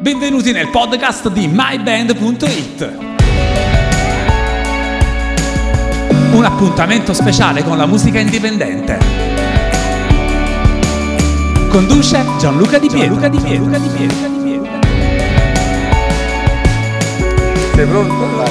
Benvenuti nel podcast di myband.it. Un appuntamento speciale con la musica indipendente. Conduce Gianluca Di Pietro. Gianluca Di Pietro. Gianluca Di Pietro. Sei pronto?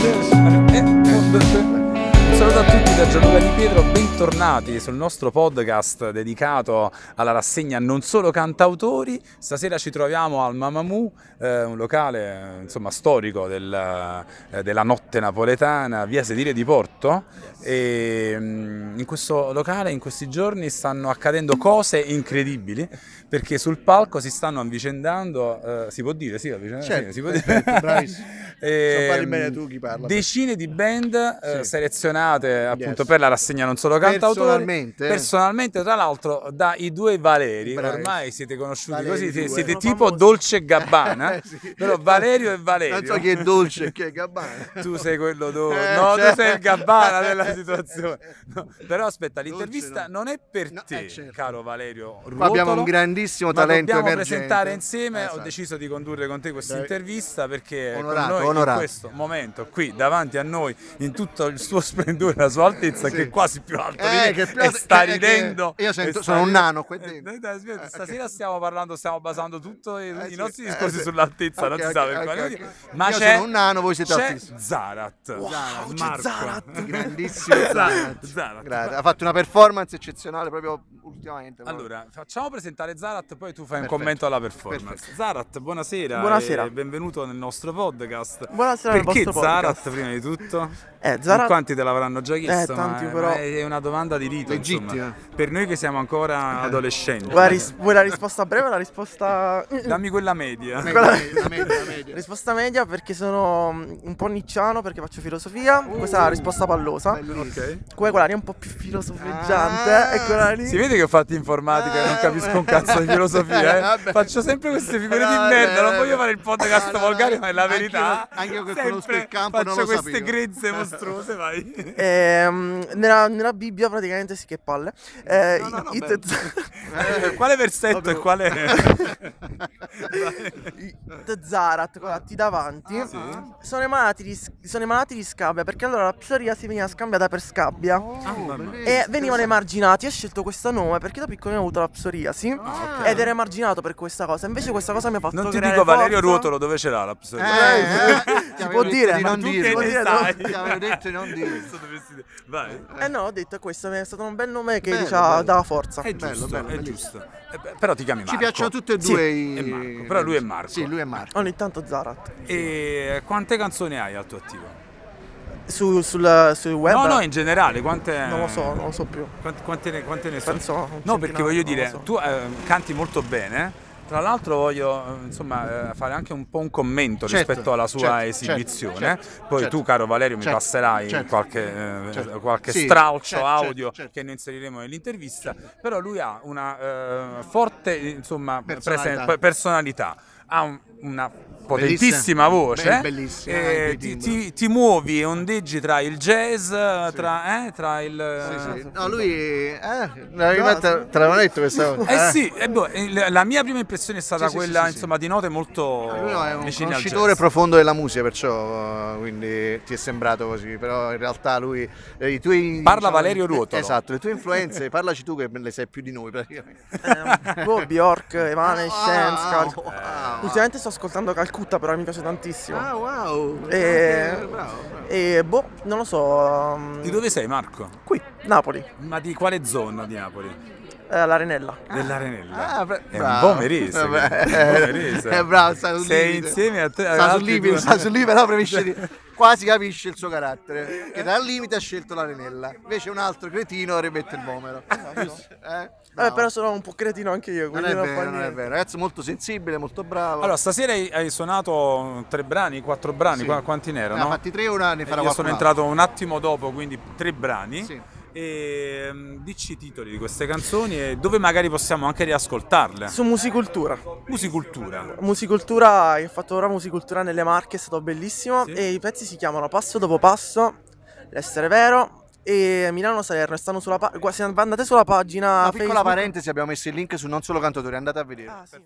Eh, Un saluto a tutti da Gianluca Di Pietro, bentornati sul nostro podcast dedicato alla rassegna Non solo cantautori. Stasera ci troviamo al Mamamoo, eh, un locale eh, insomma, storico del, eh, della notte napoletana, via Sedile di Porto. E mm, in questo locale in questi giorni stanno accadendo cose incredibili perché sul palco si stanno avvicendando, eh, si può dire, sì, avvicendando, Certo, sì, si può dire. bravissimo. E, Se parli bene tu, chi parla? Decine di band eh, Sì. selezionate appunto Yes. per la rassegna non solo cantautori. Personalmente? Personalmente, tra l'altro, dai due Valeri. Bravi. Ormai siete conosciuti Valeri così, siete, due. siete Sono tipo famosi. Dolce e Gabbana. Eh, sì. Però Valerio e Valerio. Non so chi è dolce e chi è gabbana. Tu sei quello dove... Eh, no, cioè- tu sei il Gabbana della situazione. No, Però aspetta, l'intervista no. non è per No, te, eh, certo. caro Valerio Qua abbiamo Ruotolo, un grandissimo talento dobbiamo emergente. presentare insieme. Ho Esatto. deciso di condurre con te questa intervista perché Onorato, con noi onorato. in questo momento qui davanti a noi in tutto il suo splendore, la sua altezza Sì. che è quasi più alto di Eh, me, che più e sta che- che- ridendo. io sento- sono un ridendo. nano qua Eh, aspetta, Eh, stasera ok. stiamo parlando, stiamo basando tutto i, Eh, i sì, nostri eh, discorsi sì. sull'altezza, non Ok, si sa ok, per ok, quale ok. motivo. Ma Io c'è sono un nano, voi siete altissimi. Zarat. Zarat, c'è Marco. Zarat, grandissimo Zarat. Zarat. Zarat. Ha fatto una performance eccezionale proprio ultimamente. Allora, facciamo presentare Zarat, poi tu fai un Perfetto. commento alla performance. Perfetto. Zarat, buonasera. Buonasera. e benvenuto nel nostro podcast. Buonasera Perché Zarat, podcast. prima di tutto? Eh, In Zara, quanti te l'avranno già chiesto? Eh, tanti, ma, però. ma è una domanda di rito, Legittima. insomma. Per noi che siamo ancora adolescenti. vuoi la, ris- vuoi la risposta breve o la risposta... Dammi quella media. Media, Quella- media, media, media. risposta media perché sono mm, un po' nicciano perché faccio filosofia. Questa è la risposta pallosa. Bellissimo. Ok. Come quella lì è un po' più filosofeggiante. Ah. e quella lì... Si vede che ho fatto informatica e non capisco un cazzo di filosofia, eh. Faccio sempre queste figure di Vabbè, merda, non voglio fare il podcast volgare, no. ma è la Anche verità. io- anche io che conosco Sempre il campo non faccio lo queste sapevo. grezze mostruose, vai. Ehm, nella, nella Bibbia praticamente sì che palle. Eh, No, no, no, i- beh. i- quale versetto e quale... i Zarat con la T davanti Ah, sì? sono, emanati di, sono emanati di scabbia perché allora la psoriasi veniva scambiata per scabbia Oh, e venivano emarginati. Ho scelto questo nome perché da piccolo ho avuto la psoriasi Ah, ed ero emarginato per questa cosa. Invece questa cosa mi ha fatto Non ti dico Valerio forza. Ruotolo dove ce l'ha la psoriasi. Eh, eh, ti Si può dire, di ma non dire. può dire? Ti avevo detto di non dire. Vai. Eh no, ho detto questo, è stato un bel nome che Bello, diciamo, dava forza. È Bello, giusto, bello, è giusto. Eh, beh, però ti chiami Marco. Ci piacciono tutte e Sì, due i... è Marco, però lui è Marco. Sì, lui è Marco. Ogni tanto Zarat. E quante canzoni hai al tuo attivo? Su, sul, sul web? No, no, in generale, quante... Non lo so, non lo so più. Quante, quante ne, quante ne sono? Penso no, perché voglio dire, so. tu eh, canti molto bene. Tra l'altro voglio eh, insomma eh, fare anche un po' un commento Certo, rispetto alla sua certo, esibizione. certo, Poi certo, tu, caro Valerio, mi certo, passerai certo, qualche, eh, certo. qualche Sì, stralcio certo, audio certo, certo. che noi inseriremo nell'intervista. Però lui ha una eh, forte insomma, Personalità. presen- pe- personalità, ha un- una potentissima voce. Be- bellissima, e anche ti, ti- ti muovi e ondeggi tra il jazz, tra, eh, tra il... Sì, sì. No, lui... Eh, l'avevi metta- te l'avevo detto questa cosa. Eh sì, eh, boh, eh, la mia prima impressione è stata Sì, sì, quella sì, sì, insomma di note molto Lui è un conoscitore profondo della musica, perciò eh, quindi ti è sembrato così, però in realtà lui eh, i tuoi Parla Valerio Ruotolo. Esatto, le tue influenze, parlaci tu che le sai più di noi praticamente. Eh, boh, Bjork, Evanescence, Ah, Cal- wow. Ultimamente sto ascoltando Calcutta, però mi piace tantissimo. Ah, wow. E- Eh, bravo, bravo. E boh, non lo so. um, Di dove sei Marco? Qui, Napoli, Ma di quale zona di Napoli? eh, l'Arenella. Dell'Arenella. Ah, beh, è bravo. un po' merese. Eh, eh, bravo, sta sul Sei limite. insieme a te. Sta sul limite, sta sul limite, però preferisce di- quasi capisce il suo carattere. Che dal limite ha scelto l'arenella. Invece un altro cretino rimette il vomero. Giusto? Eh? Eh, Bravo. però sono un po' cretino anche io, non è non, vero, non è vero. Ragazzo molto sensibile, molto bravo. Allora, stasera hai, hai suonato tre brani, quattro brani, Sì. qua- quanti ne ne erano? ha fatti tre, ora ne Eh, farà Io sono entrato un attimo dopo, quindi tre brani. Sì. E mm, dici i titoli di queste canzoni e dove magari possiamo anche riascoltarle. Su Musicultura. Musicultura. Musicultura, io ho fatto ora Musicultura nelle Marche, è stato bellissimo. Sì. E i pezzi si chiamano Passo dopo passo, L'essere vero e Milano Salerno. Stanno sulla pa- gu- se andate sulla pagina Una piccola Facebook. parentesi, abbiamo messo il link su Non Solo Cantatori, andate a vedere. Ah, sì.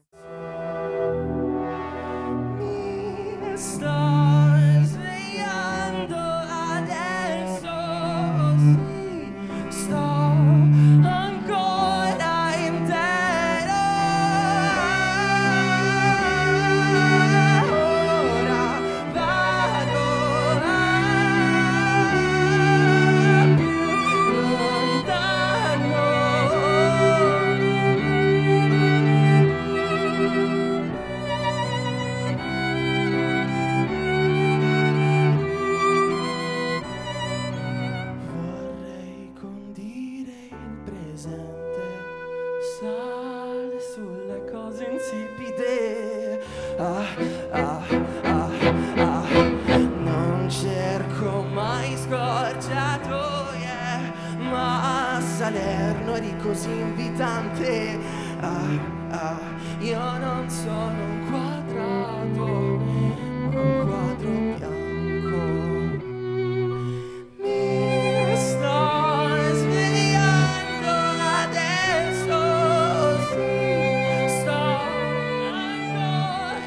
Scorciatoie, ma Salerno eri così invitante. Ah, ah, io non sono un quadrato,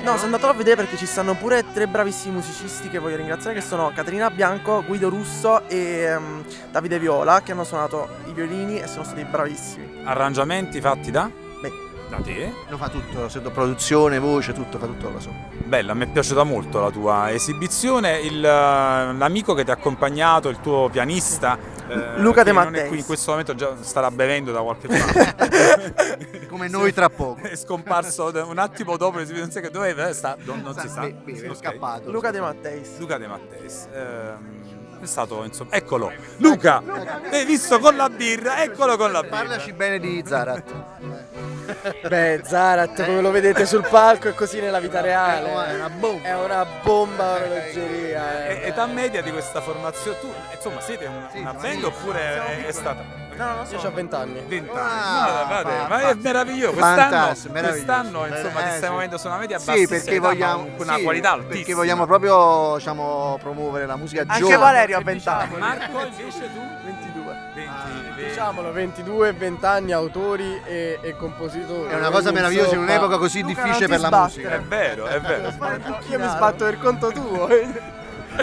No, sono andato a vedere perché ci stanno pure tre bravissimi musicisti che voglio ringraziare che sono Caterina Bianco, Guido Russo e ehm, Davide Viola che hanno suonato i violini e sono stati bravissimi. Arrangiamenti fatti da? Beh, Da te? Lo fa tutto, produzione, voce, tutto, fa tutto da solo. Bella, mi è piaciuta molto la tua esibizione. Il, eh, l'amico che ti ha accompagnato, il tuo pianista, eh, Luca De non è Matteis. qui in questo momento, già starà bevendo da qualche parte. Come noi tra poco. È scomparso un attimo dopo l'esibizione che doveva, sta, non, non si sa. Be- beve, è scappato. Luca De Matteis. Luca De Matteis. ehm, è stato insomma. Eccolo! Luca! Hai visto con la birra? Eccolo con la birra. Parlaci bene di Zarat. Beh, Zarat, come lo vedete sul palco, è così nella vita reale. È una bomba. È una bomba orologeria. E- eh. Età media di questa formazione, tu insomma siete un- una band oppure è, è stata? No, no, no, Io so. ho 20 anni. 20 anni. Ah, No, fa- ma fa- è meraviglioso. Quest'anno, meraviglioso. quest'anno insomma, Eh, ti stai sì. muovendo su una media Sì, bassissima, perché vogliamo, con una sì, qualità altissima. perché vogliamo proprio diciamo, promuovere la musica Anche giovane. Valerio ha 20 anni. Marco invece tu 22. 20, Diciamolo, 22, 20 anni, autori e, e compositori. È una cosa meravigliosa in un'epoca così Luca, difficile per ti la sbattere. È musica. vero, è vero. Io mi sbatto per conto tuo.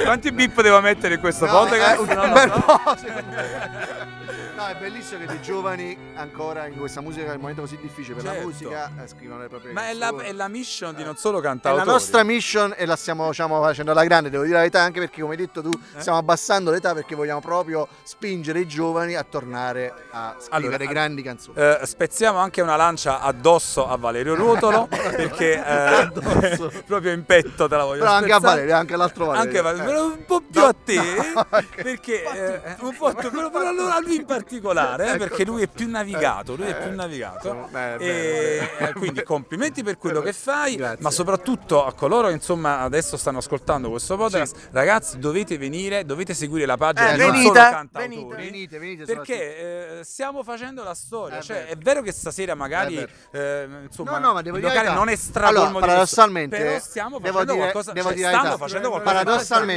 Quanti bip devo mettere in questo No, podcast? eh, bel so. po', secondo me. No, è bellissimo che dei giovani ancora in questa musica, in un momento così difficile per la Certo. musica, eh, scrivono le proprie Ma è la, è la mission di non solo È la cantautori. nostra mission e la stiamo diciamo, facendo alla grande, devo dire la verità, anche perché come hai detto tu Eh? stiamo abbassando l'età perché vogliamo proprio spingere i giovani a tornare a scrivere Allora, grandi canzoni. Eh, spezziamo anche una lancia addosso a Valerio Ruotolo perché eh, proprio in petto te la voglio Però anche a spezzare. Valerio, anche all'altro Valerio. Anche Eh. Però un po' più No, a te no, perché eh, un po' più, però, però allora lui in particolare eh, Ecco. perché lui è più navigato lui è più navigato Eh, e bene, eh, quindi complimenti per quello che fai Grazie. ma soprattutto a coloro che insomma adesso stanno ascoltando questo podcast ragazzi dovete venire dovete seguire la pagina Eh, di venite, venite. Venite, venite. perché eh, stiamo facendo la storia, È cioè vero. è vero che stasera magari eh, insomma No, no, ma devo il locale non è stracolmo allora, paradossalmente, però stiamo facendo dire, qualcosa, cioè, stanno facendo qualcosa di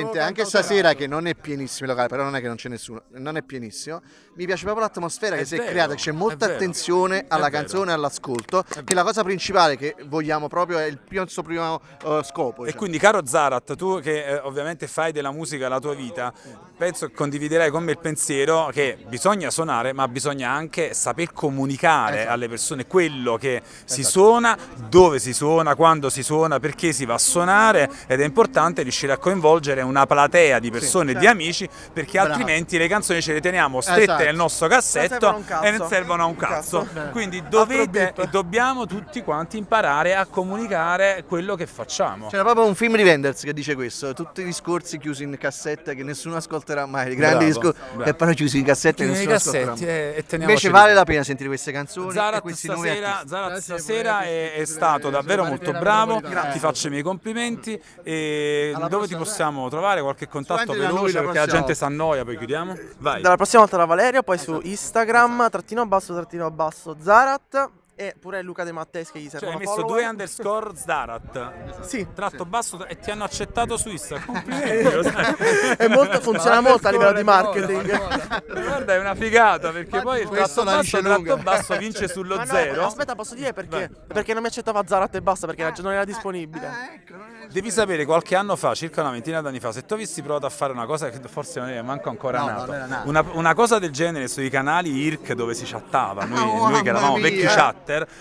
Paradossalmente, anche stasera che non è pienissimo il locale, però non è che non c'è nessuno, non è pienissimo. Mi piace proprio l'atmosfera È che si è vero, creata, c'è è molta attenzione alla È canzone e all'ascolto, che la cosa principale che vogliamo proprio è il nostro primo eh, scopo. E diciamo. quindi, caro Zarat, tu che eh, ovviamente fai della musica la tua vita, penso che condividerai con me il pensiero che bisogna suonare, ma bisogna anche saper comunicare Esatto. alle persone quello che si suona, dove si suona, quando si suona, perché si va a suonare ed è importante riuscire a coinvolgere una platea di persone e di amici perché Bravo. altrimenti le canzoni ce le teniamo strette Esatto. nel nostro cassetto e non servono a un Un cazzo. cazzo. Quindi dovete e dobbiamo tutti quanti imparare a comunicare quello che facciamo. C'era proprio un film di Wenders che dice questo, tutti i discorsi chiusi in cassette che nessuno ascolterà mai, i grandi Bravo, discorsi bravo. e poi chiusi in cassette i nessuno cassetti mai. e, e Invece vale la pena sentire queste canzoni e Zarat stasera. Zarat Grazie, stasera è, è stato davvero molto bravo, la ti faccio i miei complimenti e Alla dove ti possiamo trovare qualche contatto veloce la perché la gente si annoia, poi chiudiamo. Vai. Dalla prossima volta da Valerio, poi su Instagram, trattino basso, trattino basso, Zarat e pure Luca De Matteis che gli Cioè, servono hai messo follower. due underscore Zdarat. Sì. Tratto basso e ti hanno accettato su Instagram. Complimenti. molto, funziona molto a livello di marketing. Guarda, è una figata perché poi il questo tratto basso, tratto basso vince sullo Ma no, zero. aspetta, posso dire perché? Perché non mi accettava Zarat e basta, perché non era disponibile. Devi sapere, qualche anno fa, circa una ventina d'anni fa, se tu avessi provato a fare una cosa che forse non è manco ancora No, nato, era. Una, una cosa del genere sui canali IRC dove si chattava, noi, Oh, noi che eravamo vecchi mia.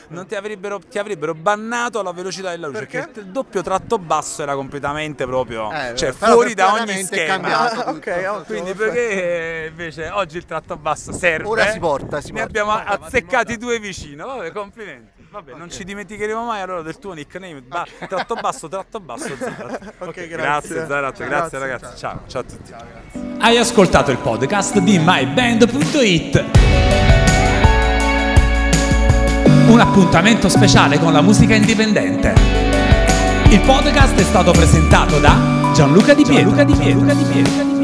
Non ti avrebbero, ti avrebbero bannato alla velocità della luce, Perché? perché il doppio tratto basso era completamente proprio, Eh, cioè fuori da ogni schema. cambiato. Ah, ok, ottimo, Quindi perché invece oggi il tratto basso serve? Ora si porta, si ne porta. abbiamo azzeccati due vicino. Vabbè, complimenti. Vabbè, non ci dimenticheremo mai allora del tuo nickname. Ba- tratto basso, tratto basso, Zarat. Ok, grazie grazie. Zarat, grazie, Grazie, ragazzi. Ciao, ciao a tutti. Hai ascoltato il podcast di myband.it. Un appuntamento speciale con la musica indipendente. Il podcast è stato presentato da Gianluca Di Pietro. Gianluca Di Pietro.